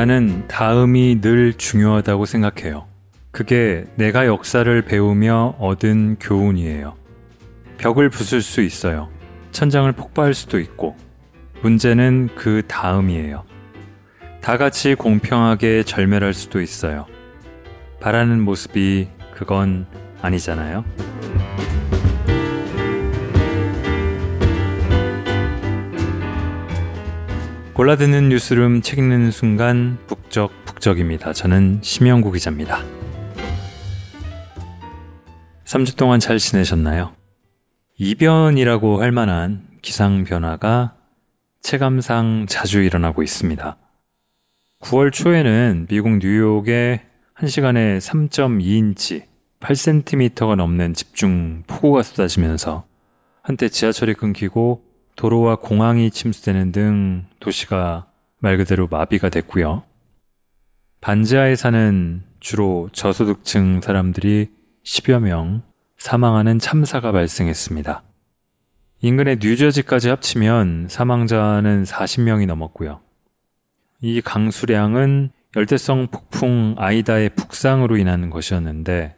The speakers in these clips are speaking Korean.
나는 다음이 늘 중요하다고 생각해요. 그게 내가 역사를 배우며 얻은 교훈이에요. 벽을 부술 수 있어요. 천장을 폭파할 수도 있고, 문제는 그 다음이에요. 다 같이 공평하게 절멸할 수도 있어요. 바라는 모습이 그건 아니잖아요. 골라듣는 뉴스룸 책 읽는 순간 북적북적입니다. 저는 심영구 기자입니다. 3주 동안 잘 지내셨나요? 이변이라고 할 만한 기상 변화가 체감상 자주 일어나고 있습니다. 9월 초에는 미국 뉴욕에 1시간에 3.2인치, 8cm가 넘는 집중 폭우가 쏟아지면서 한때 지하철이 끊기고 도로와 공항이 침수되는 등 도시가 말 그대로 마비가 됐고요. 반지하에 사는 주로 저소득층 사람들이 10여 명 사망하는 참사가 발생했습니다. 인근의 뉴저지까지 합치면 사망자는 40명이 넘었고요. 이 강수량은 열대성 폭풍 아이다의 북상으로 인한 것이었는데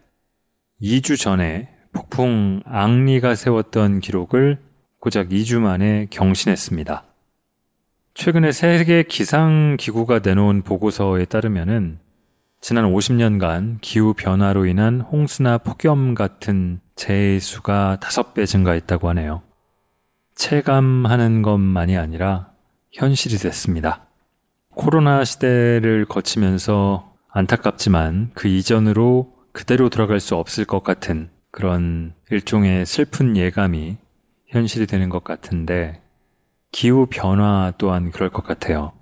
2주 전에 폭풍 앙리가 세웠던 기록을 고작 2주 만에 경신했습니다. 최근에 세계 기상기구가 내놓은 보고서에 따르면은 지난 50년간 기후 변화로 인한 홍수나 폭염 같은 재해의 수가 5배 증가했다고 하네요. 체감하는 것만이 아니라 현실이 됐습니다. 코로나 시대를 거치면서 안타깝지만 그 이전으로 그대로 돌아갈 수 없을 것 같은 그런 일종의 슬픈 예감이 현실이 되는 것 같은데 기후 변화 또한 그럴 것 같아요.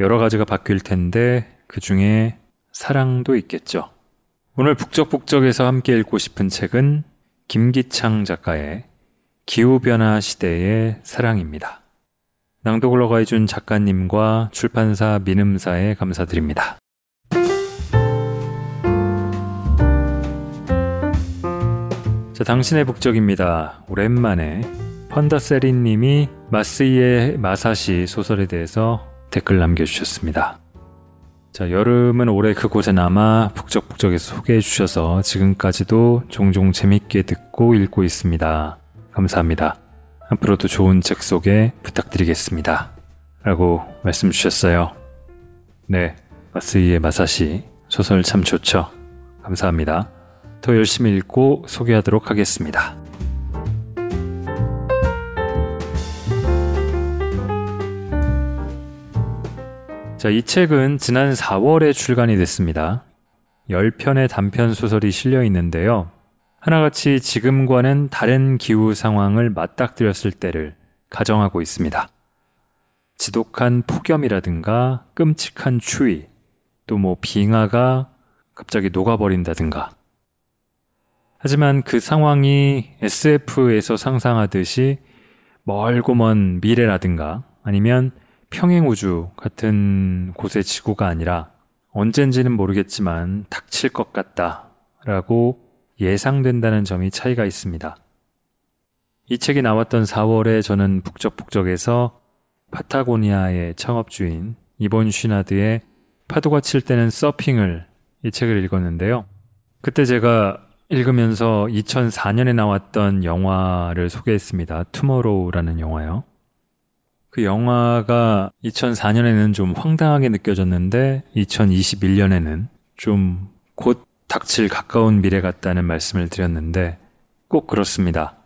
여러 가지가 바뀔 텐데 그 중에 사랑도 있겠죠. 오늘 북적북적에서 함께 읽고 싶은 책은 김기창 작가의 기후변화 시대의 사랑입니다. 낭독을 허가해준 작가님과 출판사 민음사에 감사드립니다. 자, 당신의 북적입니다. 오랜만에 펀더세리님이 마스이의 마사시 소설에 대해서 댓글 남겨주셨습니다. 자, 여름은 올해 그곳에 남아 북적북적에서 소개해 주셔서 지금까지도 종종 재밌게 듣고 읽고 있습니다. 감사합니다. 앞으로도 좋은 책 소개 부탁드리겠습니다. 라고 말씀 주셨어요. 네, 마스이의 마사시 소설 참 좋죠. 감사합니다. 더 열심히 읽고 소개하도록 하겠습니다. 자, 이 책은 지난 4월에 출간이 됐습니다. 10편의 단편 소설이 실려 있는데요. 하나같이 지금과는 다른 기후 상황을 맞닥뜨렸을 때를 가정하고 있습니다. 지독한 폭염이라든가 끔찍한 추위, 또 뭐 빙하가 갑자기 녹아버린다든가 하지만 그 상황이 SF에서 상상하듯이 멀고 먼 미래라든가 아니면 평행우주 같은 곳의 지구가 아니라 언젠지는 모르겠지만 닥칠 것 같다 라고 예상된다는 점이 차이가 있습니다. 이 책이 나왔던 4월에 저는 북적북적에서 파타고니아의 창업주인 이본 쉬나드의 파도가 칠 때는 서핑을 이 책을 읽었는데요. 그때 제가 읽으면서 2004년에 나왔던 영화를 소개했습니다. 투모로우라는 영화요. 그 영화가 2004년에는 좀 황당하게 느껴졌는데 2021년에는 좀 곧 닥칠 가까운 미래 같다는 말씀을 드렸는데 꼭 그렇습니다.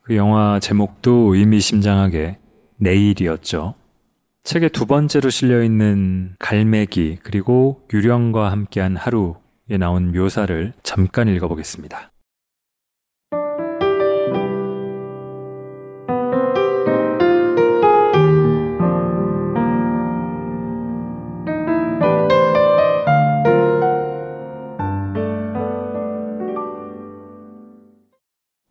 그 영화 제목도 의미심장하게 내일이었죠. 책의 두 번째로 실려 있는 갈매기 그리고 유령과 함께한 하루 에 나온 묘사를 잠깐 읽어보겠습니다.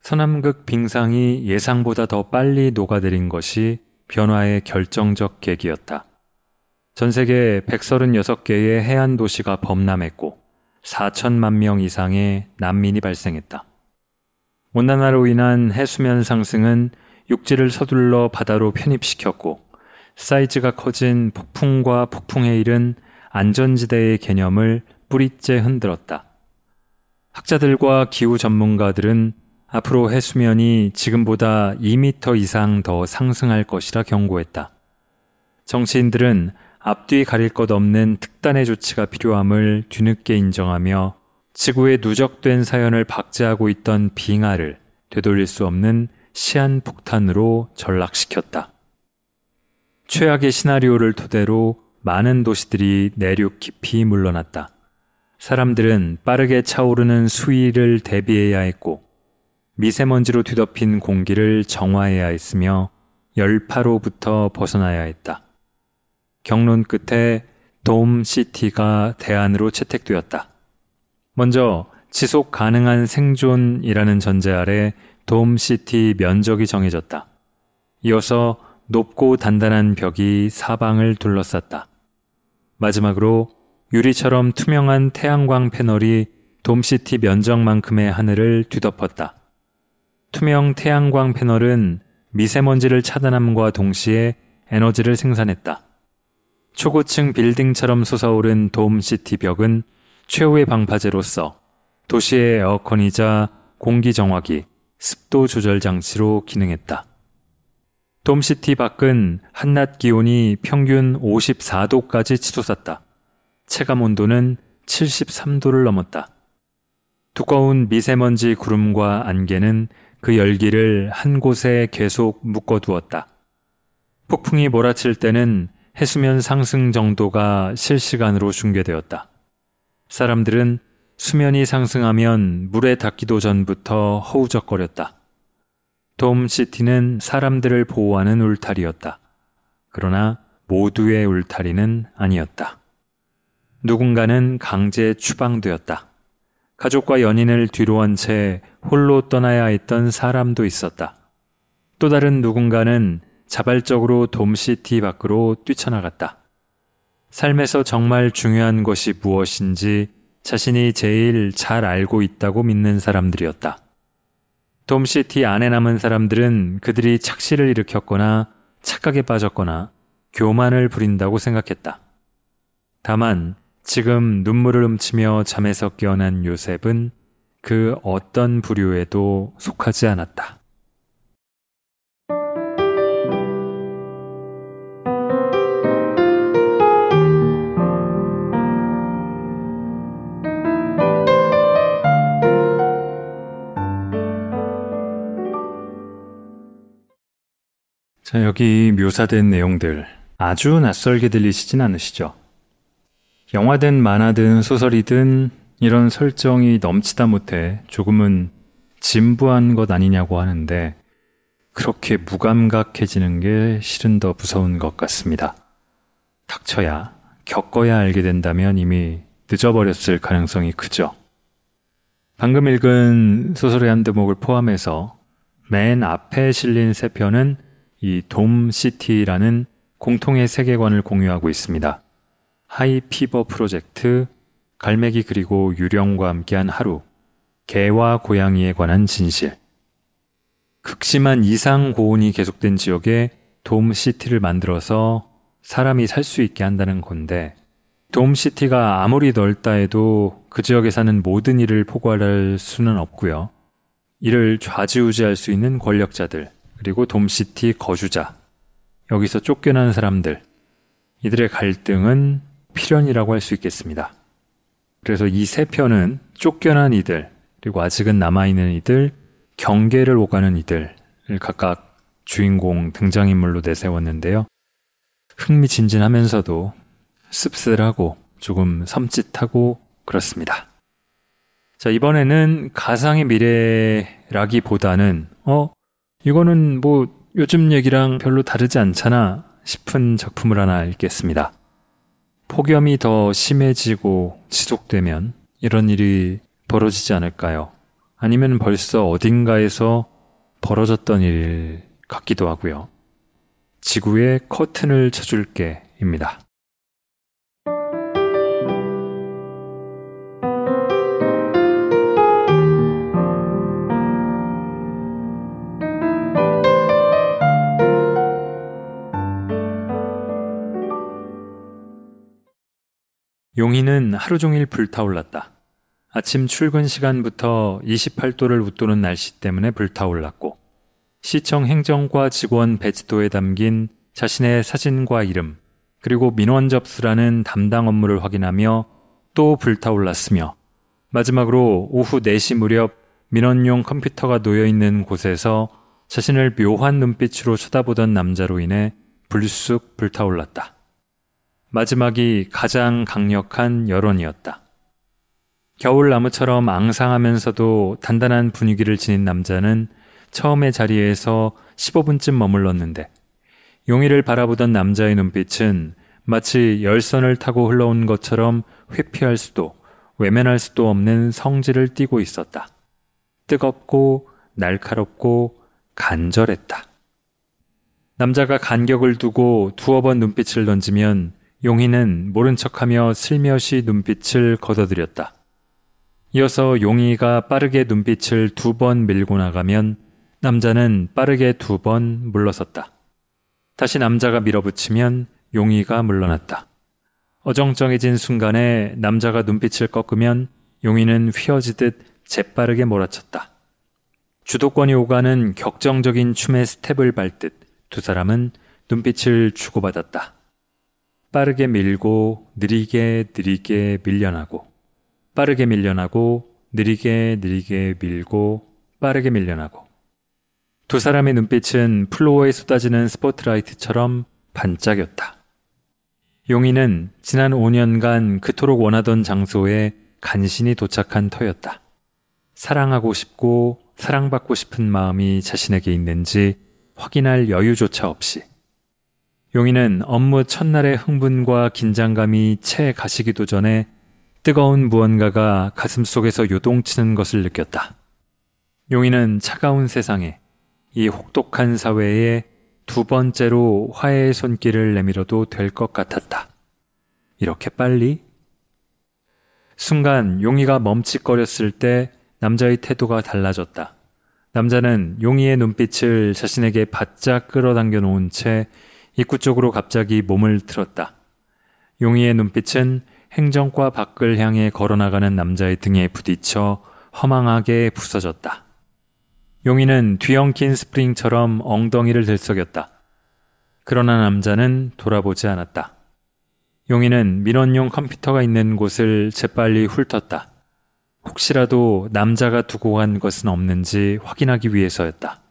서남극 빙상이 예상보다 더 빨리 녹아들인 것이 변화의 결정적 계기였다. 전 세계 136개의 해안 도시가 범람했고 4천만 명 이상의 난민이 발생했다. 온난화로 인한 해수면 상승은 육지를 서둘러 바다로 편입시켰고 사이즈가 커진 폭풍과 폭풍에 이른 안전지대의 개념을 뿌리째 흔들었다. 학자들과 기후 전문가들은 앞으로 해수면이 지금보다 2미터 이상 더 상승할 것이라 경고했다. 정치인들은 앞뒤 가릴 것 없는 특단의 조치가 필요함을 뒤늦게 인정하며 지구에 누적된 사연을 박제하고 있던 빙하를 되돌릴 수 없는 시한폭탄으로 전락시켰다. 최악의 시나리오를 토대로 많은 도시들이 내륙 깊이 물러났다. 사람들은 빠르게 차오르는 수위를 대비해야 했고 미세먼지로 뒤덮인 공기를 정화해야 했으며 열파로부터 벗어나야 했다. 경론 끝에 돔시티가 대안으로 채택되었다. 먼저 지속 가능한 생존이라는 전제 아래 돔시티 면적이 정해졌다. 이어서 높고 단단한 벽이 사방을 둘러쌌다. 마지막으로 유리처럼 투명한 태양광 패널이 돔시티 면적만큼의 하늘을 뒤덮었다. 투명 태양광 패널은 미세먼지를 차단함과 동시에 에너지를 생산했다. 초고층 빌딩처럼 솟아오른 돔시티 벽은 최후의 방파제로서 도시의 에어컨이자 공기 정화기, 습도 조절 장치로 기능했다. 돔시티 밖은 한낮 기온이 평균 54도까지 치솟았다. 체감 온도는 73도를 넘었다. 두꺼운 미세먼지 구름과 안개는 그 열기를 한 곳에 계속 묶어두었다. 폭풍이 몰아칠 때는 해수면 상승 정도가 실시간으로 중계되었다. 사람들은 수면이 상승하면 물에 닿기도 전부터 허우적거렸다. 돔시티는 사람들을 보호하는 울타리였다. 그러나 모두의 울타리는 아니었다. 누군가는 강제 추방되었다. 가족과 연인을 뒤로 한 채 홀로 떠나야 했던 사람도 있었다. 또 다른 누군가는 자발적으로 돔시티 밖으로 뛰쳐나갔다. 삶에서 정말 중요한 것이 무엇인지 자신이 제일 잘 알고 있다고 믿는 사람들이었다. 돔시티 안에 남은 사람들은 그들이 착시를 일으켰거나 착각에 빠졌거나 교만을 부린다고 생각했다. 다만 지금 눈물을 훔치며 잠에서 깨어난 요셉은 그 어떤 부류에도 속하지 않았다. 자, 여기 묘사된 내용들 아주 낯설게 들리시진 않으시죠? 영화든 만화든 소설이든 이런 설정이 넘치다 못해 조금은 진부한 것 아니냐고 하는데 그렇게 무감각해지는 게 실은 더 무서운 것 같습니다. 닥쳐야, 겪어야 알게 된다면 이미 늦어버렸을 가능성이 크죠. 방금 읽은 소설의 한 대목을 포함해서 맨 앞에 실린 세 편은 이 dome city라는 공통의 세계관을 공유하고 있습니다. High Fever Project, 갈매기 그리고 유령과 함께한 하루, 개와 고양이에 관한 진실. 극심한 이상 고온이 계속된 지역에 dome city를 만들어서 사람이 살 수 있게 한다는 건데, dome city가 아무리 넓다 해도 그 지역에 사는 모든 이를 포괄할 수는 없고요. 이를 좌지우지할 수 있는 권력자들, 그리고 돔시티 거주자, 여기서 쫓겨난 사람들, 이들의 갈등은 필연이라고 할 수 있겠습니다. 그래서 이 세 편은 쫓겨난 이들, 그리고 아직은 남아있는 이들, 경계를 오가는 이들을 각각 주인공 등장인물로 내세웠는데요. 흥미진진하면서도 씁쓸하고 조금 섬찟하고 그렇습니다. 자, 이번에는 가상의 미래라기보다는, 어, 이거는 뭐 요즘 얘기랑 별로 다르지 않잖아 싶은 작품을 하나 읽겠습니다. 폭염이 더 심해지고 지속되면 이런 일이 벌어지지 않을까요? 아니면 벌써 어딘가에서 벌어졌던 일 같기도 하고요. 지구에 커튼을 쳐줄게 입니다. 용희는 하루 종일 불타올랐다. 아침 출근 시간부터 28도를 웃도는 날씨 때문에 불타올랐고, 시청 행정과 직원 배지도에 담긴 자신의 사진과 이름, 그리고 민원 접수라는 담당 업무를 확인하며 또 불타올랐으며, 마지막으로 오후 4시 무렵 민원용 컴퓨터가 놓여 있는 곳에서 자신을 묘한 눈빛으로 쳐다보던 남자로 인해 불쑥 불타올랐다. 마지막이 가장 강력한 여론이었다. 겨울 나무처럼 앙상하면서도 단단한 분위기를 지닌 남자는 처음의 자리에서 15분쯤 머물렀는데 용의를 바라보던 남자의 눈빛은 마치 열선을 타고 흘러온 것처럼 회피할 수도 외면할 수도 없는 성질을 띠고 있었다. 뜨겁고 날카롭고 간절했다. 남자가 간격을 두고 두어 번 눈빛을 던지면 용희는 모른 척하며 슬며시 눈빛을 걷어들였다. 이어서 용희가 빠르게 눈빛을 두 번 밀고 나가면 남자는 빠르게 두 번 물러섰다. 다시 남자가 밀어붙이면 용희가 물러났다. 어정쩡해진 순간에 남자가 눈빛을 꺾으면 용희는 휘어지듯 재빠르게 몰아쳤다. 주도권이 오가는 격정적인 춤의 스텝을 밟듯 두 사람은 눈빛을 주고받았다. 빠르게 밀고 느리게 느리게 밀려나고 빠르게 밀려나고 느리게 느리게 밀고 빠르게 밀려나고 두 사람의 눈빛은 플로어에 쏟아지는 스포트라이트처럼 반짝였다. 용인은 지난 5년간 그토록 원하던 장소에 간신히 도착한 터였다. 사랑하고 싶고 사랑받고 싶은 마음이 자신에게 있는지 확인할 여유조차 없이 용인은 업무 첫날의 흥분과 긴장감이 채 가시기도 전에 뜨거운 무언가가 가슴 속에서 요동치는 것을 느꼈다. 용인은 차가운 세상에 이 혹독한 사회에 두 번째로 화해의 손길을 내밀어도 될 것 같았다. 이렇게 빨리? 순간 용이가 멈칫거렸을 때 남자의 태도가 달라졌다. 남자는 용이의 눈빛을 자신에게 바짝 끌어당겨 놓은 채 입구 쪽으로 갑자기 몸을 틀었다. 용이의 눈빛은 행정과 밖을 향해 걸어나가는 남자의 등에 부딪혀 허망하게 부서졌다. 용이는 뒤엉킨 스프링처럼 엉덩이를 들썩였다. 그러나 남자는 돌아보지 않았다. 용이는 민원용 컴퓨터가 있는 곳을 재빨리 훑었다. 혹시라도 남자가 두고 간 것은 없는지 확인하기 위해서였다.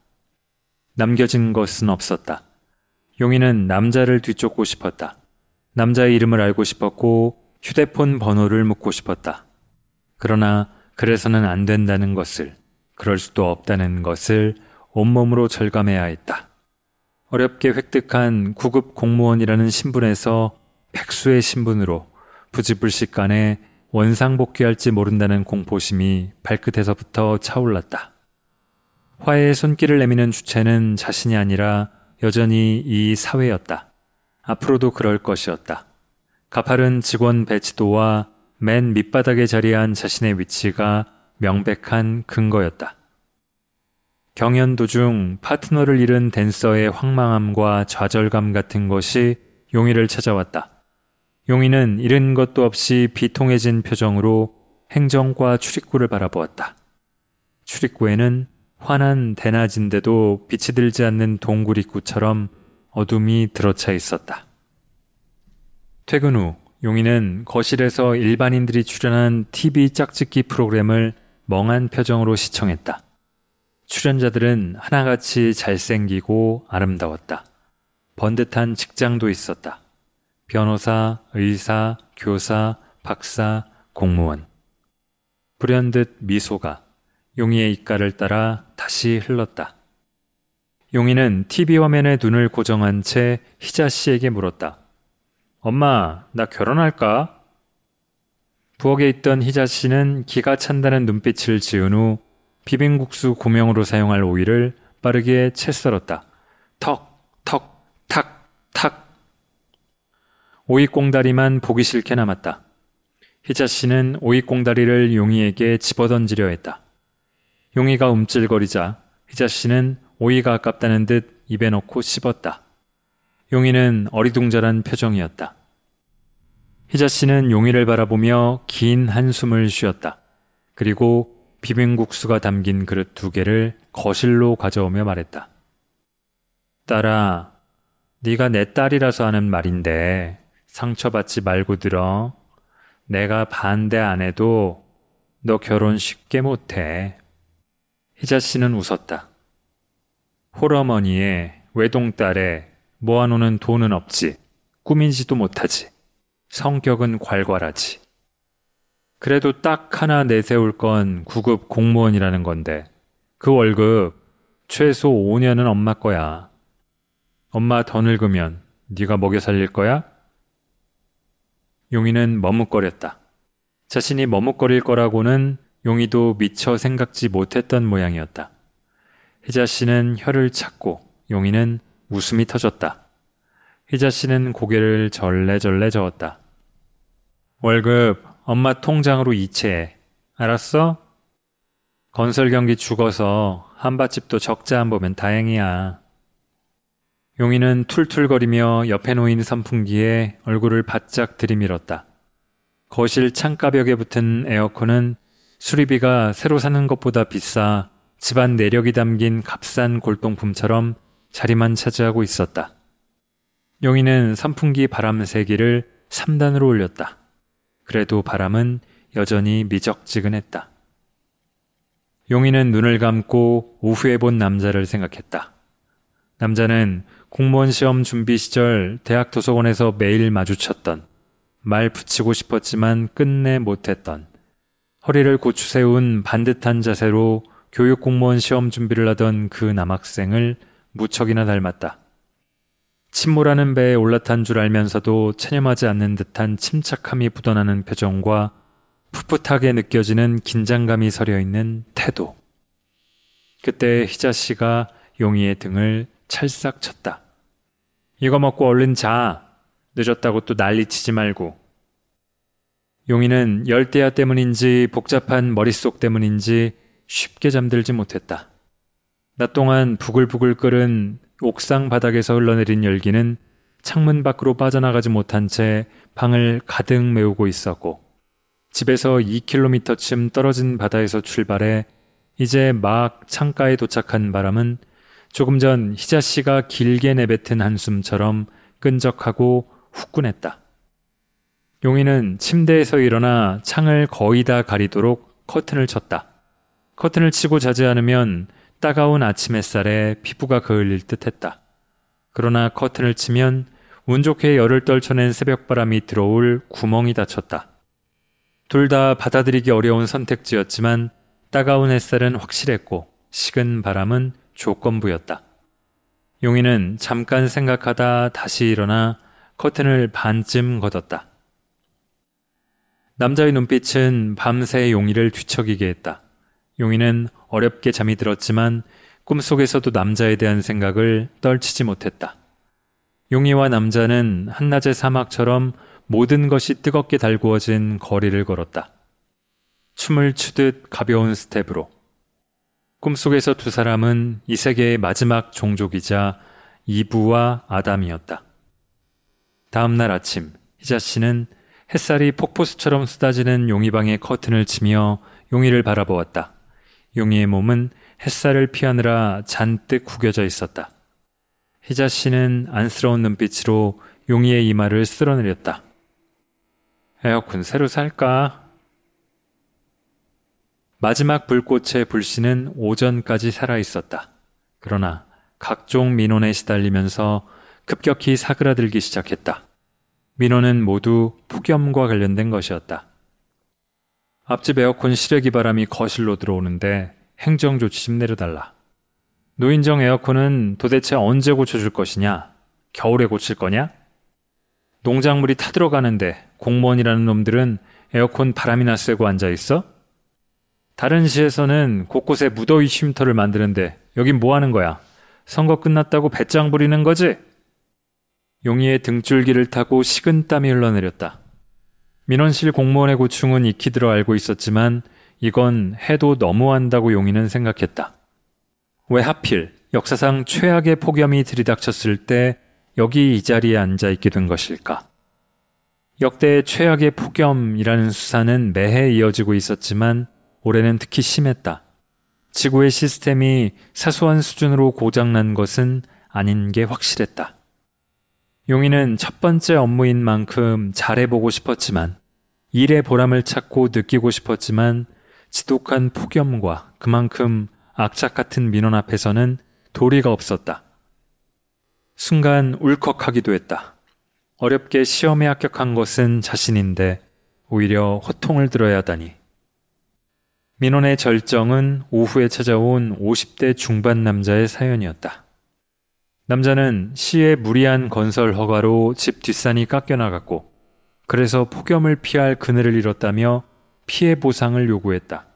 남겨진 것은 없었다. 용인은 남자를 뒤쫓고 싶었다. 남자의 이름을 알고 싶었고 휴대폰 번호를 묻고 싶었다. 그러나 그래서는 안 된다는 것을, 그럴 수도 없다는 것을 온몸으로 절감해야 했다. 어렵게 획득한 구급 공무원이라는 신분에서 백수의 신분으로 부지불식간에 원상복귀할지 모른다는 공포심이 발끝에서부터 차올랐다. 화해의 손길을 내미는 주체는 자신이 아니라 여전히 이 사회였다. 앞으로도 그럴 것이었다. 가파른 직원 배치도와 맨 밑바닥에 자리한 자신의 위치가 명백한 근거였다. 경연 도중 파트너를 잃은 댄서의 황망함과 좌절감 같은 것이 용의를 찾아왔다. 용의는 잃은 것도 없이 비통해진 표정으로 행정과 출입구를 바라보았다. 출입구에는 환한 대낮인데도 빛이 들지 않는 동굴 입구처럼 어둠이 들어차 있었다. 퇴근 후 용인은 거실에서 일반인들이 출연한 TV 짝짓기 프로그램을 멍한 표정으로 시청했다. 출연자들은 하나같이 잘생기고 아름다웠다. 번듯한 직장도 있었다. 변호사, 의사, 교사, 박사, 공무원. 불현듯 미소가 용이의 입가를 따라 다시 흘렀다. 용이는 TV 화면에 눈을 고정한 채 희자 씨에게 물었다. 엄마, 나 결혼할까? 부엌에 있던 희자 씨는 기가 찬다는 눈빛을 지은 후 비빔국수 고명으로 사용할 오이를 빠르게 채 썰었다. 턱, 턱, 탁, 탁. 오이 꽁다리만 보기 싫게 남았다. 희자 씨는 오이 꽁다리를 용이에게 집어던지려 했다. 용이가 움찔거리자 희자 씨는 오이가 아깝다는 듯 입에 넣고 씹었다. 용이는 어리둥절한 표정이었다. 희자 씨는 용이를 바라보며 긴 한숨을 쉬었다. 그리고 비빔국수가 담긴 그릇 두 개를 거실로 가져오며 말했다. 딸아, 네가 내 딸이라서 하는 말인데 상처받지 말고 들어. 내가 반대 안 해도 너 결혼 쉽게 못해. 희자 씨는 웃었다. 홀어머니의 외동딸에 모아놓는 돈은 없지. 꾸민지도 못하지. 성격은 괄괄하지. 그래도 딱 하나 내세울 건 구급 공무원이라는 건데 그 월급 최소 5년은 엄마 거야. 엄마 더 늙으면 네가 먹여 살릴 거야? 용이는 머뭇거렸다. 자신이 머뭇거릴 거라고는 용이도 미처 생각지 못했던 모양이었다. 희자 씨는 혀를 찾고 용이는 웃음이 터졌다. 희자 씨는 고개를 절레절레 저었다. 월급 엄마 통장으로 이체해. 알았어? 건설 경기 죽어서 한밭집도 적자 안 보면 다행이야. 용이는 툴툴거리며 옆에 놓인 선풍기에 얼굴을 바짝 들이밀었다. 거실 창가벽에 붙은 에어컨은 수리비가 새로 사는 것보다 비싸 집안 내력이 담긴 값싼 골동품처럼 자리만 차지하고 있었다. 용이는 선풍기 바람 세기를 3단으로 올렸다. 그래도 바람은 여전히 미적지근했다. 용이는 눈을 감고 오후에 본 남자를 생각했다. 남자는 공무원 시험 준비 시절 대학 도서관에서 매일 마주쳤던 말 붙이고 싶었지만 끝내 못했던 허리를 고추 세운 반듯한 자세로 교육 공무원 시험 준비를 하던 그 남학생을 무척이나 닮았다. 침몰하는 배에 올라탄 줄 알면서도 체념하지 않는 듯한 침착함이 묻어나는 표정과 풋풋하게 느껴지는 긴장감이 서려 있는 태도. 그때 희자 씨가 용이의 등을 찰싹 쳤다. 이거 먹고 얼른 자. 늦었다고 또 난리 치지 말고. 용이는 열대야 때문인지 복잡한 머릿속 때문인지 쉽게 잠들지 못했다. 낮 동안 부글부글 끓은 옥상 바닥에서 흘러내린 열기는 창문 밖으로 빠져나가지 못한 채 방을 가득 메우고 있었고 집에서 2km쯤 떨어진 바다에서 출발해 이제 막 창가에 도착한 바람은 조금 전 희자 씨가 길게 내뱉은 한숨처럼 끈적하고 후끈했다. 용이는 침대에서 일어나 창을 거의 다 가리도록 커튼을 쳤다. 커튼을 치고 자지 않으면 따가운 아침 햇살에 피부가 그을릴 듯 했다. 그러나 커튼을 치면 운 좋게 열을 떨쳐낸 새벽바람이 들어올 구멍이 닫혔다. 둘 다 받아들이기 어려운 선택지였지만 따가운 햇살은 확실했고 식은 바람은 조건부였다. 용이는 잠깐 생각하다 다시 일어나 커튼을 반쯤 걷었다. 남자의 눈빛은 밤새 용이를 뒤척이게 했다. 용이는 어렵게 잠이 들었지만 꿈속에서도 남자에 대한 생각을 떨치지 못했다. 용이와 남자는 한낮의 사막처럼 모든 것이 뜨겁게 달구어진 거리를 걸었다. 춤을 추듯 가벼운 스텝으로. 꿈속에서 두 사람은 이 세계의 마지막 종족이자 이브와 아담이었다. 다음 날 아침, 희자 씨는 햇살이 폭포수처럼 쏟아지는 용이방의 커튼을 치며 용이를 바라보았다. 용이의 몸은 햇살을 피하느라 잔뜩 구겨져 있었다. 희자 씨는 안쓰러운 눈빛으로 용이의 이마를 쓸어내렸다. 에어컨 새로 살까? 마지막 불꽃의 불씨는 오전까지 살아 있었다. 그러나 각종 민원에 시달리면서 급격히 사그라들기 시작했다. 민원은 모두 폭염과 관련된 것이었다. 앞집 에어컨 실외기 바람이 거실로 들어오는데 행정 조치 좀 내려달라. 노인정 에어컨은 도대체 언제 고쳐줄 것이냐? 겨울에 고칠 거냐? 농작물이 타들어가는데 공무원이라는 놈들은 에어컨 바람이나 쐬고 앉아 있어? 다른 시에서는 곳곳에 무더위 쉼터를 만드는데 여긴 뭐 하는 거야? 선거 끝났다고 배짱 부리는 거지? 용이의 등줄기를 타고 식은 땀이 흘러내렸다. 민원실 공무원의 고충은 익히 들어 알고 있었지만 이건 해도 너무한다고 용인은 생각했다. 왜 하필 역사상 최악의 폭염이 들이닥쳤을 때 여기 이 자리에 앉아 있게 된 것일까? 역대 최악의 폭염이라는 수사는 매해 이어지고 있었지만 올해는 특히 심했다. 지구의 시스템이 사소한 수준으로 고장난 것은 아닌 게 확실했다. 용인은 첫 번째 업무인 만큼 잘해보고 싶었지만 일의 보람을 찾고 느끼고 싶었지만 지독한 폭염과 그만큼 악착 같은 민원 앞에서는 도리가 없었다. 순간 울컥하기도 했다. 어렵게 시험에 합격한 것은 자신인데 오히려 호통을 들어야 하다니. 민원의 절정은 오후에 찾아온 50대 중반 남자의 사연이었다. 남자는 시의 무리한 건설 허가로 집 뒷산이 깎여나갔고, 그래서 폭염을 피할 그늘을 잃었다며 피해 보상을 요구했다.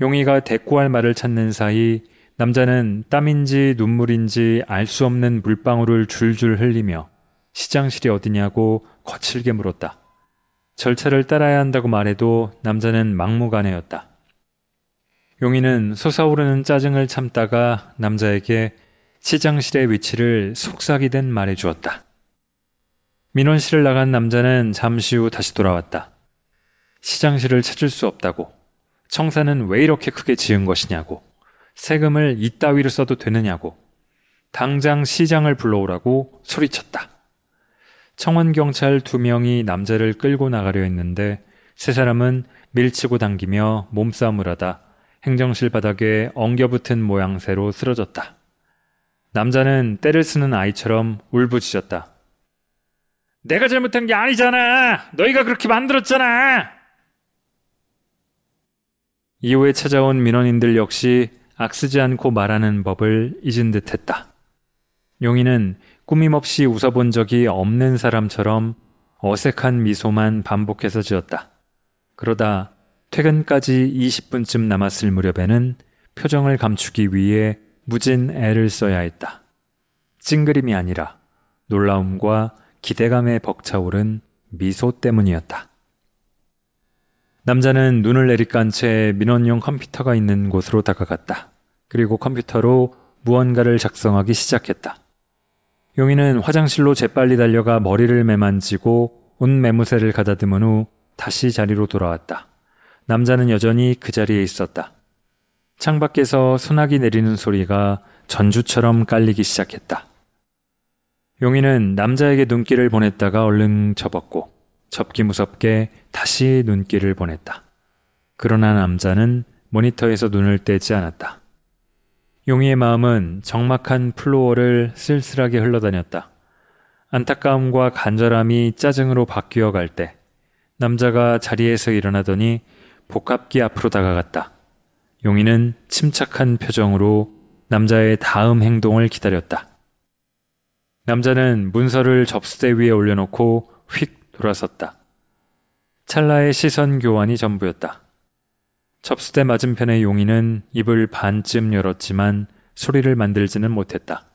용이가 대꾸할 말을 찾는 사이 남자는 땀인지 눈물인지 알 수 없는 물방울을 줄줄 흘리며 시장실이 어디냐고 거칠게 물었다. 절차를 따라야 한다고 말해도 남자는 막무가내였다. 용이는 솟아오르는 짜증을 참다가 남자에게 시장실의 위치를 속삭이듯 말해 주었다. 민원실을 나간 남자는 잠시 후 다시 돌아왔다. 시장실을 찾을 수 없다고. 청사는 왜 이렇게 크게 지은 것이냐고. 세금을 이따위로 써도 되느냐고. 당장 시장을 불러오라고 소리쳤다. 청원경찰 두 명이 남자를 끌고 나가려 했는데 세 사람은 밀치고 당기며 몸싸움을 하다 행정실 바닥에 엉겨붙은 모양새로 쓰러졌다. 남자는 때를 쓰는 아이처럼 울부짖었다. 내가 잘못한 게 아니잖아! 너희가 그렇게 만들었잖아! 이후에 찾아온 민원인들 역시 악쓰지 않고 말하는 법을 잊은 듯 했다. 용인은 꾸밈없이 웃어본 적이 없는 사람처럼 어색한 미소만 반복해서 지었다. 그러다 퇴근까지 20분쯤 남았을 무렵에는 표정을 감추기 위해 무진 애를 써야 했다. 찡그림이 아니라 놀라움과 기대감에 벅차오른 미소 때문이었다. 남자는 눈을 내리깐 채 민원용 컴퓨터가 있는 곳으로 다가갔다. 그리고 컴퓨터로 무언가를 작성하기 시작했다. 용인은 화장실로 재빨리 달려가 머리를 매만지고 옷 매무새를 가다듬은 후 다시 자리로 돌아왔다. 남자는 여전히 그 자리에 있었다. 창밖에서 소나기 내리는 소리가 전주처럼 깔리기 시작했다. 용이는 남자에게 눈길을 보냈다가 얼른 접었고 접기 무섭게 다시 눈길을 보냈다. 그러나 남자는 모니터에서 눈을 떼지 않았다. 용이의 마음은 적막한 플로어를 쓸쓸하게 흘러다녔다. 안타까움과 간절함이 짜증으로 바뀌어 갈 때 남자가 자리에서 일어나더니 복합기 앞으로 다가갔다. 용이는 침착한 표정으로 남자의 다음 행동을 기다렸다. 남자는 문서를 접수대 위에 올려놓고 휙 돌아섰다. 찰나의 시선 교환이 전부였다. 접수대 맞은편의 용이는 입을 반쯤 열었지만 소리를 만들지는 못했다.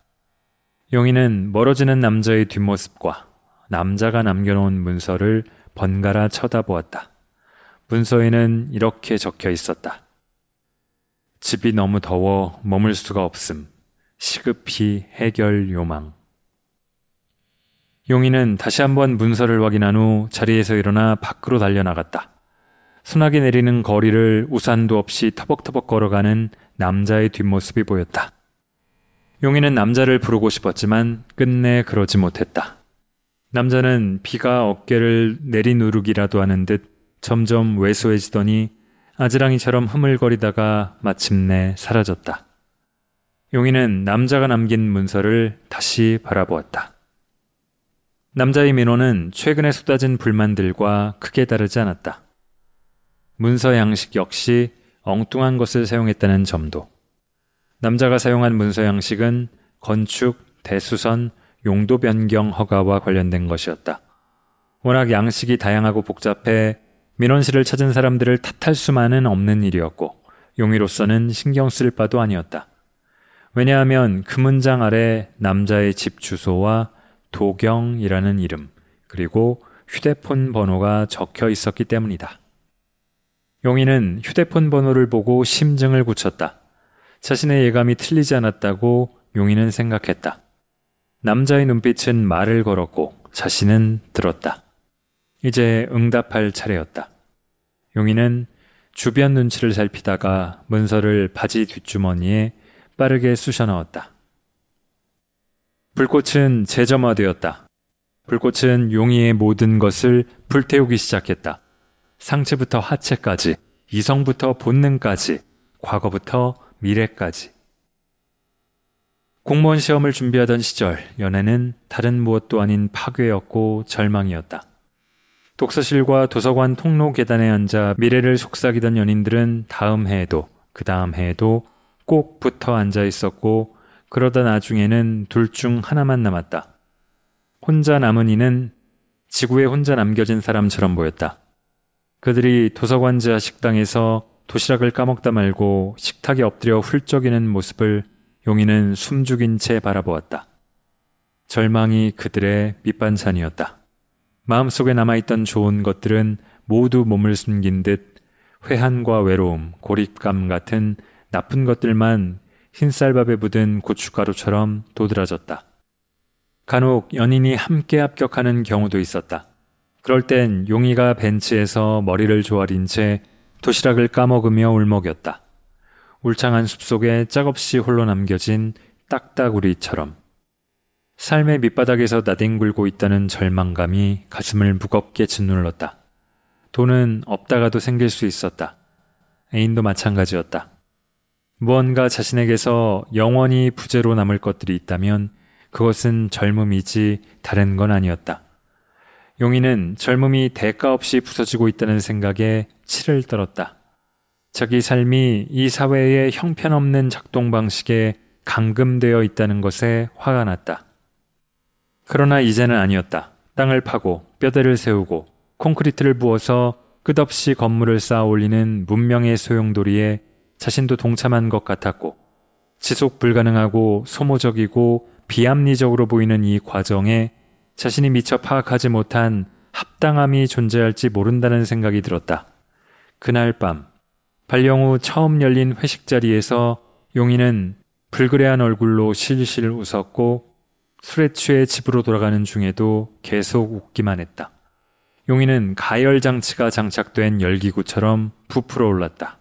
용이는 멀어지는 남자의 뒷모습과 남자가 남겨놓은 문서를 번갈아 쳐다보았다. 문서에는 이렇게 적혀 있었다. 집이 너무 더워 머물 수가 없음. 시급히 해결 요망. 용인은 다시 한번 문서를 확인한 후 자리에서 일어나 밖으로 달려나갔다. 소나기 내리는 거리를 우산도 없이 터벅터벅 걸어가는 남자의 뒷모습이 보였다. 용인은 남자를 부르고 싶었지만 끝내 그러지 못했다. 남자는 비가 어깨를 내리누르기라도 하는 듯 점점 왜소해지더니 아지랑이처럼 흐물거리다가 마침내 사라졌다. 용인은 남자가 남긴 문서를 다시 바라보았다. 남자의 민호는 최근에 쏟아진 불만들과 크게 다르지 않았다. 문서 양식 역시 엉뚱한 것을 사용했다는 점도. 남자가 사용한 문서 양식은 건축, 대수선, 용도 변경 허가와 관련된 것이었다. 워낙 양식이 다양하고 복잡해 민원실을 찾은 사람들을 탓할 수만은 없는 일이었고 용의로서는 신경 쓸 바도 아니었다. 왜냐하면 그 문장 아래 남자의 집 주소와 도경이라는 이름 그리고 휴대폰 번호가 적혀 있었기 때문이다. 용의는 휴대폰 번호를 보고 심증을 굳혔다. 자신의 예감이 틀리지 않았다고 용의는 생각했다. 남자의 눈빛은 말을 걸었고 자신은 들었다. 이제 응답할 차례였다. 용인은 주변 눈치를 살피다가 문서를 바지 뒷주머니에 빠르게 쑤셔 넣었다. 불꽃은 재점화되었다. 불꽃은 용이의 모든 것을 불태우기 시작했다. 상체부터 하체까지, 이성부터 본능까지, 과거부터 미래까지. 공무원 시험을 준비하던 시절 연애는 다른 무엇도 아닌 파괴였고 절망이었다. 독서실과 도서관 통로 계단에 앉아 미래를 속삭이던 연인들은 다음 해에도 그 다음 해에도 꼭 붙어 앉아 있었고 그러다 나중에는 둘 중 하나만 남았다. 혼자 남은 이는 지구에 혼자 남겨진 사람처럼 보였다. 그들이 도서관 지하 식당에서 도시락을 까먹다 말고 식탁에 엎드려 훌쩍이는 모습을 용이는 숨죽인 채 바라보았다. 절망이 그들의 밑반찬이었다. 마음속에 남아있던 좋은 것들은 모두 몸을 숨긴 듯 회한과 외로움, 고립감 같은 나쁜 것들만 흰쌀밥에 묻은 고춧가루처럼 도드라졌다. 간혹 연인이 함께 합격하는 경우도 있었다. 그럴 땐 용이가 벤치에서 머리를 조아린 채 도시락을 까먹으며 울먹였다. 울창한 숲속에 짝없이 홀로 남겨진 딱딱우리처럼. 삶의 밑바닥에서 나뒹굴고 있다는 절망감이 가슴을 무겁게 짓눌렀다. 돈은 없다가도 생길 수 있었다. 애인도 마찬가지였다. 무언가 자신에게서 영원히 부재로 남을 것들이 있다면 그것은 젊음이지 다른 건 아니었다. 용인은 젊음이 대가 없이 부서지고 있다는 생각에 치를 떨었다. 자기 삶이 이 사회의 형편없는 작동 방식에 감금되어 있다는 것에 화가 났다. 그러나 이제는 아니었다. 땅을 파고 뼈대를 세우고 콘크리트를 부어서 끝없이 건물을 쌓아 올리는 문명의 소용돌이에 자신도 동참한 것 같았고 지속 불가능하고 소모적이고 비합리적으로 보이는 이 과정에 자신이 미처 파악하지 못한 합당함이 존재할지 모른다는 생각이 들었다. 그날 밤 발령 후 처음 열린 회식 자리에서 용인은 불그레한 얼굴로 실실 웃었고 술에 취해 집으로 돌아가는 중에도 계속 웃기만 했다. 용인은 가열 장치가 장착된 열기구처럼 부풀어 올랐다.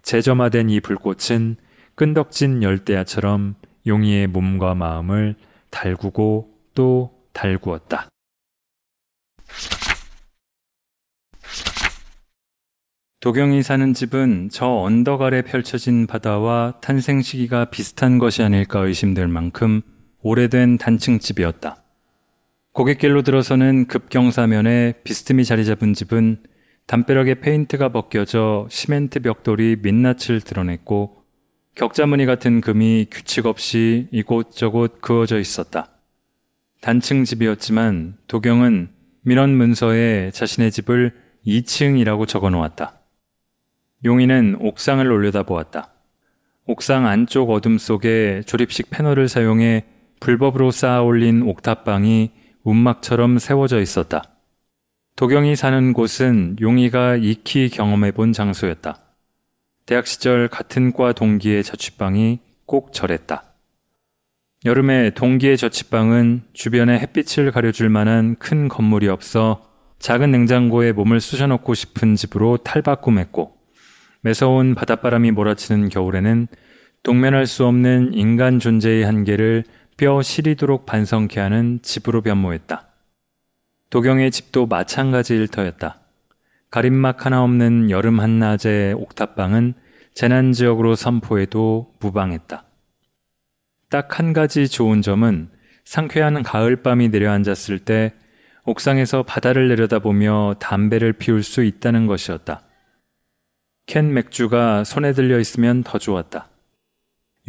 재점화된 이 불꽃은 끈덕진 열대야처럼 용이의 몸과 마음을 달구고 또 달구었다. 도경이 사는 집은 저 언덕 아래 펼쳐진 바다와 탄생 시기가 비슷한 것이 아닐까 의심될 만큼 오래된 단층집이었다. 고갯길로 들어서는 급경사면에 비스듬히 자리 잡은 집은 담벼락에 페인트가 벗겨져 시멘트 벽돌이 민낯을 드러냈고 격자무늬 같은 금이 규칙 없이 이곳저곳 그어져 있었다. 단층 집이었지만 도경은 민원 문서에 자신의 집을 2층이라고 적어 놓았다. 용인은 옥상을 올려다 보았다. 옥상 안쪽 어둠 속에 조립식 패널을 사용해 불법으로 쌓아 올린 옥탑방이 운막처럼 세워져 있었다. 도경이 사는 곳은 용이가 익히 경험해 본 장소였다. 대학 시절 같은 과 동기의 자취방이 꼭 저랬다. 여름에 동기의 자취방은 주변에 햇빛을 가려줄 만한 큰 건물이 없어 작은 냉장고에 몸을 쑤셔넣고 싶은 집으로 탈바꿈했고 매서운 바닷바람이 몰아치는 겨울에는 동면할 수 없는 인간 존재의 한계를 뼈 시리도록 반성케 하는 집으로 변모했다. 도경의 집도 마찬가지 일터였다. 가림막 하나 없는 여름 한낮의 옥탑방은 재난지역으로 선포해도 무방했다. 딱 한 가지 좋은 점은 상쾌한 가을밤이 내려앉았을 때 옥상에서 바다를 내려다보며 담배를 피울 수 있다는 것이었다. 캔 맥주가 손에 들려 있으면 더 좋았다.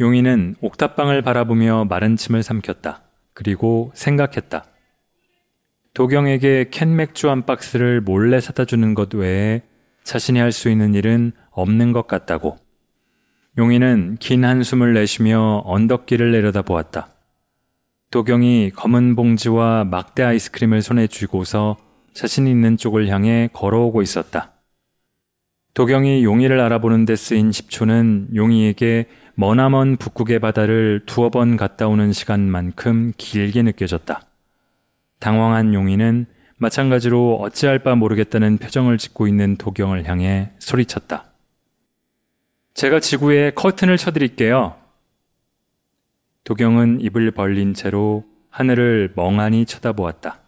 용인은 옥탑방을 바라보며 마른 침을 삼켰다. 그리고 생각했다. 도경에게 캔 맥주 한 박스를 몰래 사다 주는 것 외에 자신이 할 수 있는 일은 없는 것 같다고. 용인은 긴 한숨을 내쉬며 언덕길을 내려다 보았다. 도경이 검은 봉지와 막대 아이스크림을 손에 쥐고서 자신이 있는 쪽을 향해 걸어오고 있었다. 도경이 용이를 알아보는 데 쓰인 10초는 용이에게 머나먼 북극의 바다를 두어 번 갔다 오는 시간만큼 길게 느껴졌다. 당황한 용이는 마찬가지로 어찌할 바 모르겠다는 표정을 짓고 있는 도경을 향해 소리쳤다. 제가 지구에 커튼을 쳐드릴게요. 도경은 입을 벌린 채로 하늘을 멍하니 쳐다보았다.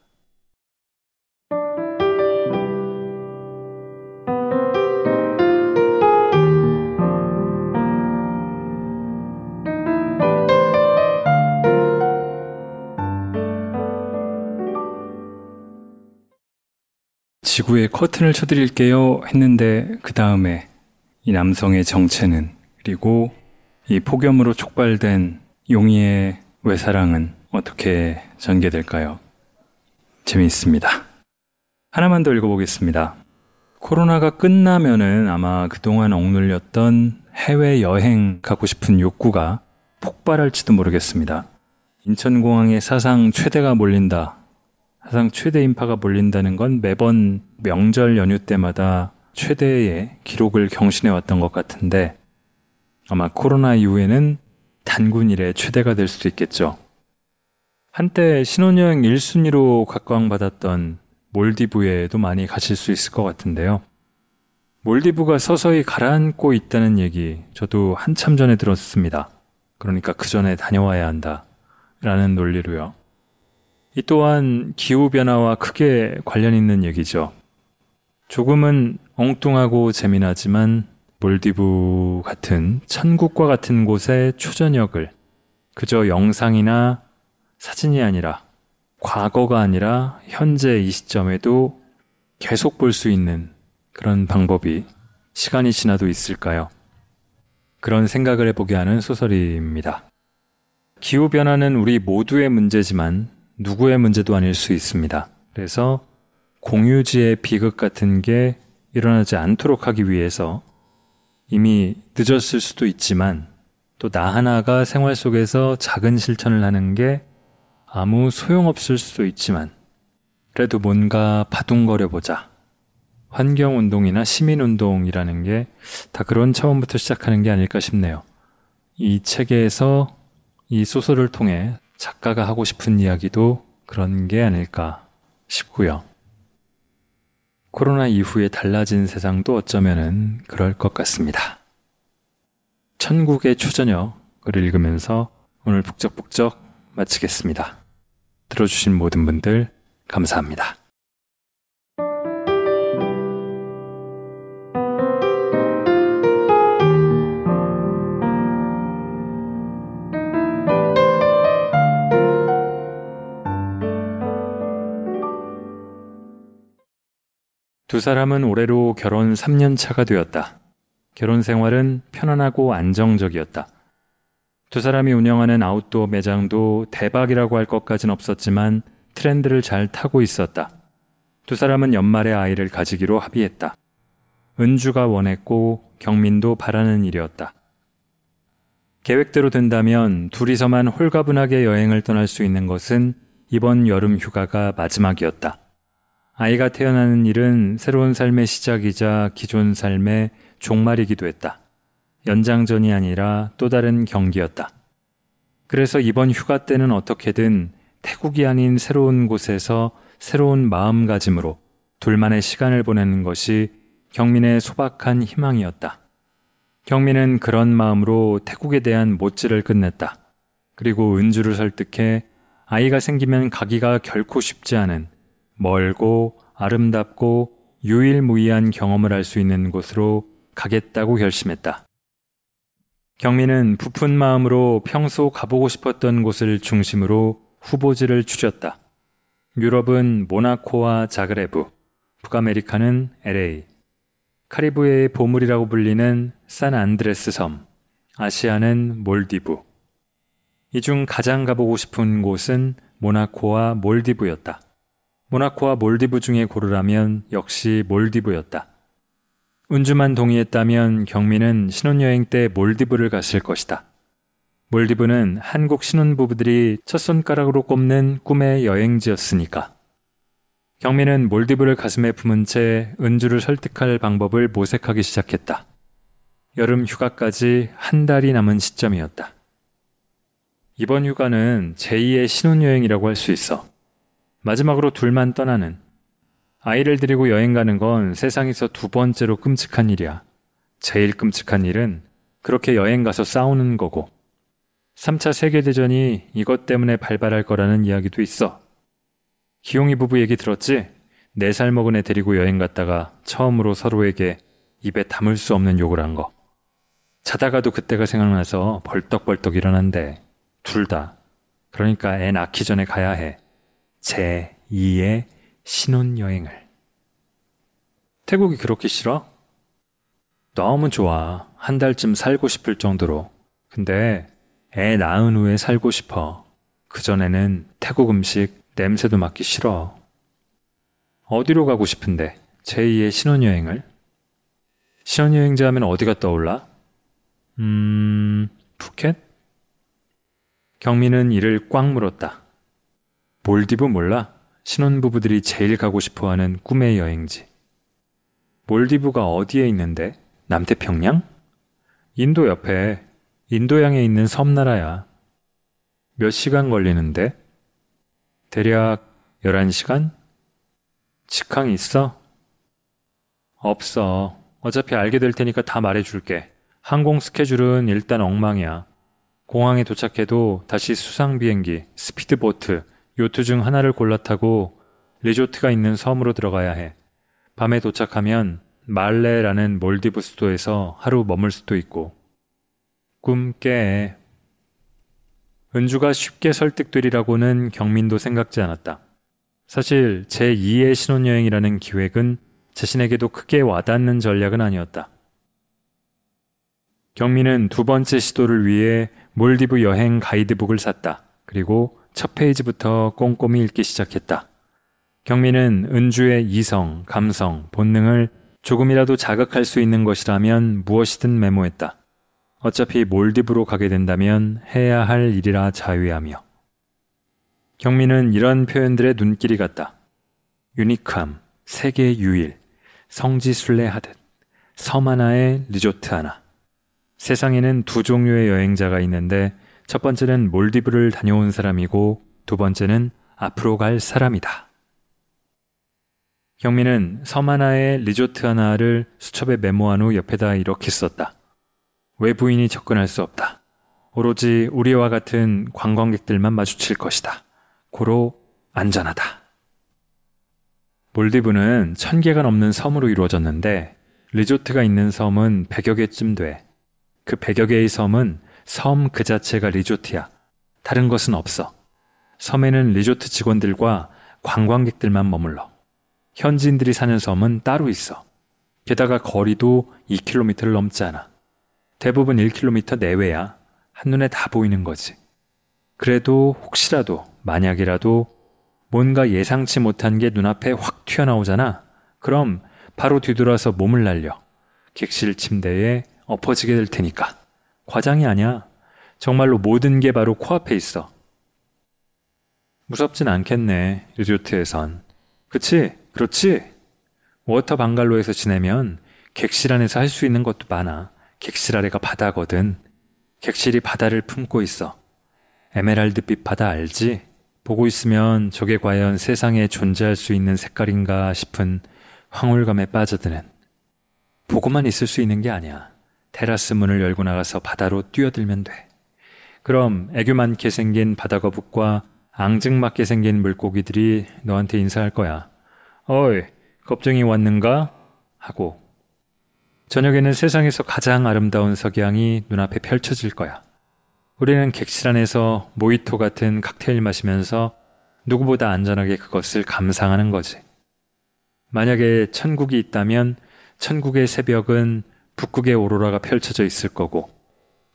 지구에 커튼을 쳐드릴게요 했는데 그 다음에 이 남성의 정체는 그리고 이 폭염으로 촉발된 용의의 외사랑은 어떻게 전개될까요? 재미있습니다. 하나만 더 읽어보겠습니다. 코로나가 끝나면은 아마 그동안 억눌렸던 해외 여행 가고 싶은 욕구가 폭발할지도 모르겠습니다. 인천공항에 사상 최대가 몰린다. 사상 최대 인파가 몰린다는 건 매번 명절 연휴 때마다 최대의 기록을 경신해 왔던 것 같은데 아마 코로나 이후에는 단군 일의 최대가 될 수도 있겠죠. 한때 신혼여행 1순위로 각광받았던 몰디브에도 많이 가실 수 있을 것 같은데요. 몰디브가 서서히 가라앉고 있다는 얘기 저도 한참 전에 들었습니다. 그러니까 그 전에 다녀와야 한다. 라는 논리로요. 이 또한 기후변화와 크게 관련 있는 얘기죠. 조금은 엉뚱하고 재미나지만 몰디브 같은 천국과 같은 곳의 초저녁을 그저 영상이나 사진이 아니라 과거가 아니라 현재 이 시점에도 계속 볼 수 있는 그런 방법이 시간이 지나도 있을까요? 그런 생각을 해보게 하는 소설입니다. 기후변화는 우리 모두의 문제지만 누구의 문제도 아닐 수 있습니다. 그래서 공유지의 비극 같은 게 일어나지 않도록 하기 위해서 이미 늦었을 수도 있지만 또 나 하나가 생활 속에서 작은 실천을 하는 게 아무 소용없을 수도 있지만 그래도 뭔가 바둥거려 보자. 환경운동이나 시민운동이라는 게 다 그런 차원부터 시작하는 게 아닐까 싶네요. 이 책에서 이 소설을 통해 작가가 하고 싶은 이야기도 그런 게 아닐까 싶고요. 코로나 이후에 달라진 세상도 어쩌면은 그럴 것 같습니다. 천국의 초저녁을 읽으면서 오늘 북적북적 마치겠습니다. 들어주신 모든 분들 감사합니다. 두 사람은 올해로 결혼 3년 차가 되었다. 결혼 생활은 편안하고 안정적이었다. 두 사람이 운영하는 아웃도어 매장도 대박이라고 할 것까진 없었지만 트렌드를 잘 타고 있었다. 두 사람은 연말에 아이를 가지기로 합의했다. 은주가 원했고 경민도 바라는 일이었다. 계획대로 된다면 둘이서만 홀가분하게 여행을 떠날 수 있는 것은 이번 여름 휴가가 마지막이었다. 아이가 태어나는 일은 새로운 삶의 시작이자 기존 삶의 종말이기도 했다. 연장전이 아니라 또 다른 경기였다. 그래서 이번 휴가 때는 어떻게든 태국이 아닌 새로운 곳에서 새로운 마음가짐으로 둘만의 시간을 보내는 것이 경민의 소박한 희망이었다. 경민은 그런 마음으로 태국에 대한 못질을 끝냈다. 그리고 은주를 설득해 아이가 생기면 가기가 결코 쉽지 않은 멀고 아름답고 유일무이한 경험을 할 수 있는 곳으로 가겠다고 결심했다. 경민은 부푼 마음으로 평소 가보고 싶었던 곳을 중심으로 후보지를 추렸다. 유럽은 모나코와 자그레브, 북아메리카는 LA, 카리브해의 보물이라고 불리는 산 안드레스 섬, 아시아는 몰디브. 이 중 가장 가보고 싶은 곳은 모나코와 몰디브였다. 모나코와 몰디브 중에 고르라면 역시 몰디브였다. 운주만 동의했다면 경민은 신혼여행 때 몰디브를 갔을 것이다. 몰디브는 한국 신혼부부들이 첫 손가락으로 꼽는 꿈의 여행지였으니까. 경민은 몰디브를 가슴에 품은 채 은주를 설득할 방법을 모색하기 시작했다. 여름 휴가까지 한 달이 남은 시점이었다. 이번 휴가는 제2의 신혼여행이라고 할 수 있어. 마지막으로 둘만 떠나는 아이를 데리고 여행 가는 건 세상에서 두 번째로 끔찍한 일이야. 제일 끔찍한 일은 그렇게 여행 가서 싸우는 거고. 3차 세계대전이 이것 때문에 발발할 거라는 이야기도 있어. 기용이 부부 얘기 들었지? 4살 먹은 애 데리고 여행 갔다가 처음으로 서로에게 입에 담을 수 없는 욕을 한 거. 자다가도 그때가 생각나서 벌떡벌떡 일어난대. 둘 다. 그러니까 애 낳기 전에 가야 해. 제 2의 신혼여행을. 태국이 그렇게 싫어? 너무 좋아. 한 달쯤 살고 싶을 정도로. 근데 애 낳은 후에 살고 싶어. 그전에는 태국 음식 냄새도 맡기 싫어. 어디로 가고 싶은데? 제2의 신혼여행을? 신혼여행자 하면 어디가 떠올라? 음, 푸켓? 경민은 이를 꽉 물었다. 몰디브 몰라? 신혼부부들이 제일 가고 싶어 하는 꿈의 여행지. 몰디브가 어디에 있는데? 남태평양? 인도 옆에 인도양에 있는 섬나라야. 몇 시간 걸리는데? 대략 11시간? 직항 있어? 없어. 어차피 알게 될 테니까 다 말해줄게. 항공 스케줄은 일단 엉망이야. 공항에 도착해도 다시 수상 비행기, 스피드보트, 요트 중 하나를 골라 타고 리조트가 있는 섬으로 들어가야 해. 밤에 도착하면 말레라는 몰디브 수도에서 하루 머물 수도 있고. 꿈 깨. 은주가 쉽게 설득되리라고는 경민도 생각지 않았다. 사실 제2의 신혼여행이라는 기획은 자신에게도 크게 와닿는 전략은 아니었다. 경민은 두 번째 시도를 위해 몰디브 여행 가이드북을 샀다. 그리고 첫 페이지부터 꼼꼼히 읽기 시작했다. 경민은 은주의 이성, 감성, 본능을 조금이라도 자극할 수 있는 것이라면 무엇이든 메모했다. 어차피 몰디브로 가게 된다면 해야 할 일이라 자유하며. 경민은 이런 표현들의 눈길이 갔다. 유니크함, 세계 유일, 성지순례하듯, 섬 하나에 리조트 하나. 세상에는 두 종류의 여행자가 있는데 첫 번째는 몰디브를 다녀온 사람이고 두 번째는 앞으로 갈 사람이다. 경민은 섬 하나에 리조트 하나를 수첩에 메모한 후 옆에다 이렇게 썼다. 외부인이 접근할 수 없다. 오로지 우리와 같은 관광객들만 마주칠 것이다. 고로 안전하다. 몰디브는 천 개가 넘는 섬으로 이루어졌는데 리조트가 있는 섬은 100여 개쯤 돼. 그 100여 개의 섬은 섬 그 자체가 리조트야. 다른 것은 없어. 섬에는 리조트 직원들과 관광객들만 머물러. 현지인들이 사는 섬은 따로 있어. 게다가 거리도 2km를 넘지 않아. 대부분 1km 내외야. 한눈에 다 보이는 거지. 그래도 혹시라도 만약이라도 뭔가 예상치 못한 게 눈앞에 확 튀어나오잖아. 그럼 바로 뒤돌아서 몸을 날려. 객실 침대에 엎어지게 될 테니까. 과장이 아니야. 정말로 모든 게 바로 코앞에 있어. 무섭진 않겠네, 리조트에선. 그치? 그렇지? water 방갈로에서 지내면 객실 안에서 할 수 있는 것도 많아. 객실 아래가 바다거든. 객실이 바다를 품고 있어. 에메랄드빛 바다 알지? 보고 있으면 저게 과연 세상에 존재할 수 있는 색깔인가 싶은 황홀감에 빠져드는. 보고만 있을 수 있는 게 아니야. 테라스 문을 열고 나가서 바다로 뛰어들면 돼. 그럼 애교 많게 생긴 바다 거북과 앙증맞게 생긴 물고기들이 너한테 인사할 거야. 어이, 겁쟁이 왔는가? 하고. 저녁에는 세상에서 가장 아름다운 석양이 눈앞에 펼쳐질 거야. 우리는 객실 안에서 모히토 같은 칵테일 마시면서 누구보다 안전하게 그것을 감상하는 거지. 만약에 천국이 있다면 천국의 새벽은 북극의 오로라가 펼쳐져 있을 거고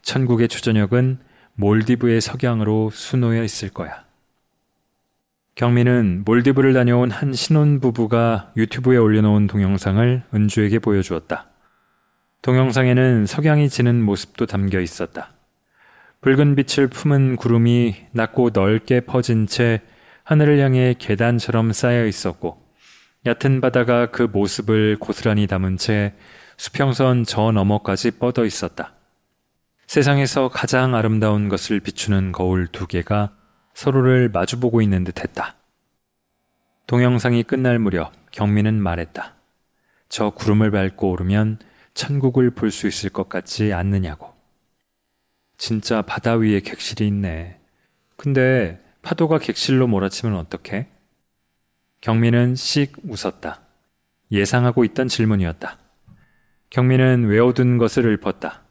천국의 초저녁은 몰디브의 석양으로 수놓여 있을 거야. 경민은 몰디브를 다녀온 한 신혼부부가 유튜브에 올려놓은 동영상을 은주에게 보여주었다. 동영상에는 석양이 지는 모습도 담겨 있었다. 붉은 빛을 품은 구름이 낮고 넓게 퍼진 채 하늘을 향해 계단처럼 쌓여 있었고 얕은 바다가 그 모습을 고스란히 담은 채 수평선 저 너머까지 뻗어 있었다. 세상에서 가장 아름다운 것을 비추는 거울 두 개가 서로를 마주보고 있는 듯 했다. 동영상이 끝날 무렵 경민은 말했다. 저 구름을 밟고 오르면 천국을 볼 수 있을 것 같지 않느냐고. 진짜 바다 위에 객실이 있네. 근데 파도가 객실로 몰아치면 어떡해? 경민은 씩 웃었다. 예상하고 있던 질문이었다. 경민은 외워둔 것을 읊었다.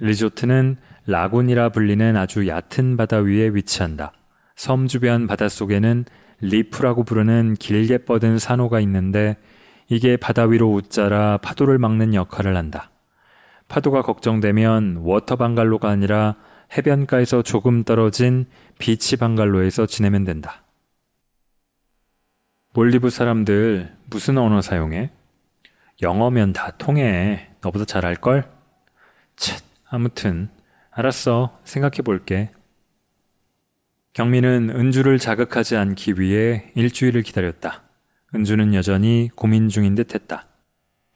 리조트는 라군이라 불리는 아주 얕은 바다 위에 위치한다. 섬 주변 바닷속에는 reef라고 부르는 길게 뻗은 산호가 있는데 이게 바다 위로 웃자라 파도를 막는 역할을 한다. 파도가 걱정되면 water 방갈로가 아니라 해변가에서 조금 떨어진 비치 방갈로에서 지내면 된다. 몰디브 사람들 무슨 언어 사용해? 영어면 다 통해. 너보다 잘할걸? 쳇, 아무튼 알았어. 생각해 볼게. 경민은 은주를 자극하지 않기 위해 일주일을 기다렸다. 은주는 여전히 고민 중인 듯 했다.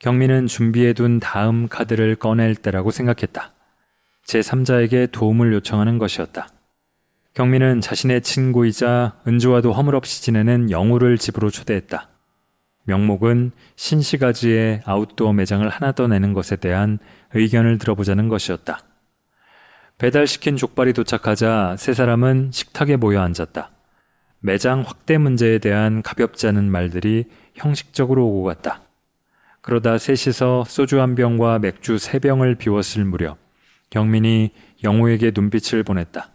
경민은 준비해둔 다음 카드를 꺼낼 때라고 생각했다. 제3자에게 도움을 요청하는 것이었다. 경민은 자신의 친구이자 은주와도 허물없이 지내는 영우를 집으로 초대했다. 명목은 신시가지의 아웃도어 매장을 하나 더 내는 것에 대한 의견을 들어보자는 것이었다. 배달시킨 족발이 도착하자 세 사람은 식탁에 모여 앉았다. 매장 확대 문제에 대한 가볍지 않은 말들이 형식적으로 오고 갔다. 그러다 셋이서 소주 한 병과 맥주 세 병을 비웠을 무렵 경민이 영우에게 눈빛을 보냈다.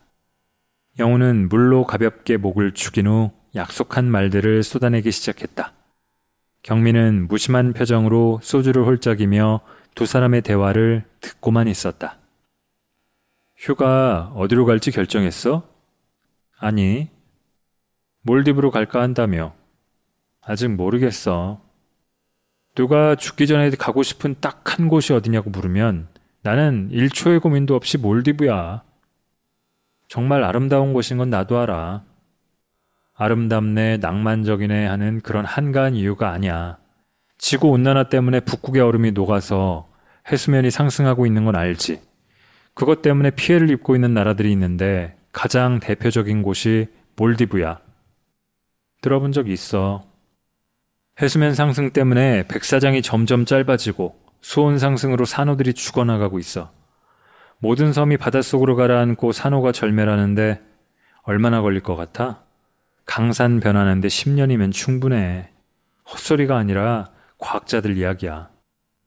영우는 물로 가볍게 목을 축인 후 약속한 말들을 쏟아내기 시작했다. 경민은 무심한 표정으로 소주를 홀짝이며 두 사람의 대화를 듣고만 있었다. 휴가 어디로 갈지 결정했어? 아니. 몰디브로 갈까 한다며. 아직 모르겠어. 누가 죽기 전에 가고 싶은 딱 한 곳이 어디냐고 물으면 나는 1초의 고민도 없이 몰디브야. 정말 아름다운 곳인 건 나도 알아. 아름답네, 낭만적이네 하는 그런 한가한 이유가 아니야. 지구 온난화 때문에 북극의 얼음이 녹아서 해수면이 상승하고 있는 건 알지. 그것 때문에 피해를 입고 있는 나라들이 있는데 가장 대표적인 곳이 몰디브야. 들어본 적 있어. 해수면 상승 때문에 백사장이 점점 짧아지고 수온 상승으로 산호들이 죽어나가고 있어. 모든 섬이 바닷속으로 가라앉고 산호가 절멸하는데 얼마나 걸릴 것 같아? 강산 변하는데 10년이면 충분해. 헛소리가 아니라 과학자들 이야기야.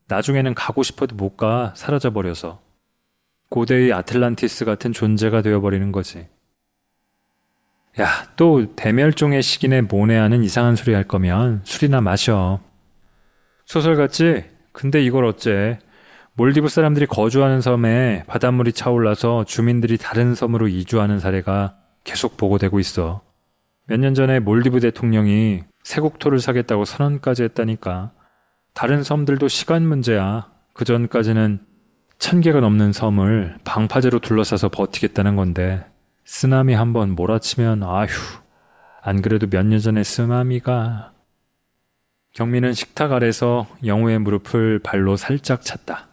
나중에는 가고 싶어도 못 가, 사라져버려서. 고대의 아틀란티스 같은 존재가 되어버리는 거지. 야, 또 대멸종의 시기에 모내하는 이상한 소리 할 거면 술이나 마셔. 소설 같지? 근데 이걸 어째? 몰디브 사람들이 거주하는 섬에 바닷물이 차올라서 주민들이 다른 섬으로 이주하는 사례가 계속 보고되고 있어. 몇 년 전에 몰디브 대통령이 세국토를 사겠다고 선언까지 했다니까. 다른 섬들도 시간 문제야. 그 전까지는 천 개가 넘는 섬을 방파제로 둘러싸서 버티겠다는 건데 쓰나미 한번 몰아치면 아휴 안 그래도 몇 년 전에 쓰나미가 경민은 식탁 아래서 영우의 무릎을 발로 살짝 찼다.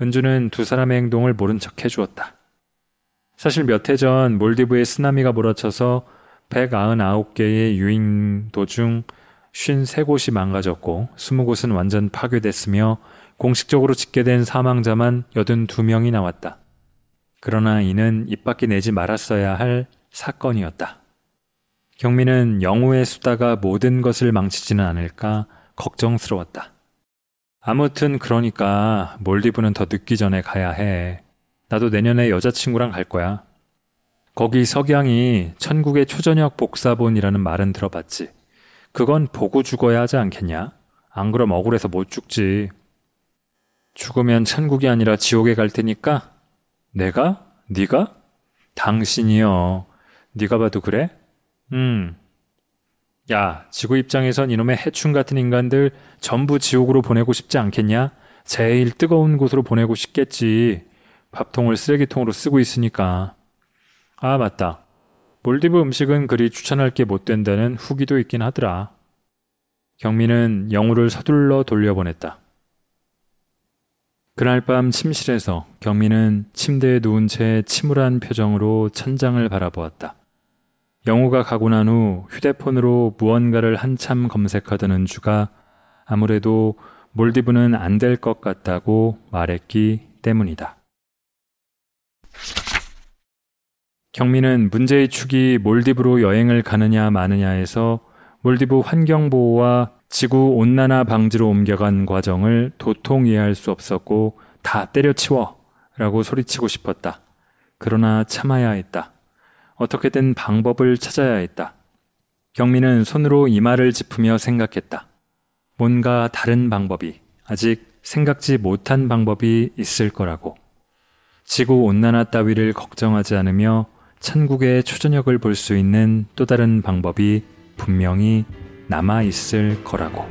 은주는 두 사람의 행동을 모른 척 해주었다. 사실 몇 해 전 몰디브에 쓰나미가 몰아쳐서 199개의 유인도 중 53곳이 망가졌고 20곳은 완전 파괴됐으며 공식적으로 집계된 사망자만 82명이 나왔다. 그러나 이는 입 밖에 내지 말았어야 할 사건이었다. 경민은 영우의 수다가 모든 것을 망치지는 않을까 걱정스러웠다. 아무튼 그러니까 몰디브는 더 늦기 전에 가야 해. 나도 내년에 여자친구랑 갈 거야. 거기 석양이 천국의 초저녁 복사본이라는 말은 들어봤지. 그건 보고 죽어야 하지 않겠냐? 안 그럼 억울해서 못 죽지. 죽으면 천국이 아니라 지옥에 갈 테니까 내가? 네가? 당신이요. 네가 봐도 그래? 음. 야, 지구 입장에선 이놈의 해충 같은 인간들 전부 지옥으로 보내고 싶지 않겠냐? 제일 뜨거운 곳으로 보내고 싶겠지. 밥통을 쓰레기통으로 쓰고 있으니까. 아, 맞다. 몰디브 음식은 그리 추천할 게 못 된다는 후기도 있긴 하더라. 경민은 영우를 서둘러 돌려보냈다. 그날 밤 침실에서 경민은 침대에 누운 채 침울한 표정으로 천장을 바라보았다. 영우가 가고 난 후 휴대폰으로 무언가를 한참 검색하던 은주가 아무래도 몰디브는 안 될 것 같다고 말했기 때문이다. 경민은 문제의 축이 몰디브로 여행을 가느냐 마느냐에서 몰디브 환경보호와 지구 온난화 방지로 옮겨간 과정을 도통 이해할 수 없었고 다 때려치워 라고 소리치고 싶었다. 그러나 참아야 했다. 어떻게든 방법을 찾아야 했다. 경민은 손으로 이마를 짚으며 생각했다. 뭔가 다른 방법이, 아직 생각지 못한 방법이 있을 거라고. 지구 온난화 따위를 걱정하지 않으며 천국의 초저녁을 볼 수 있는 또 다른 방법이 분명히 남아 있을 거라고.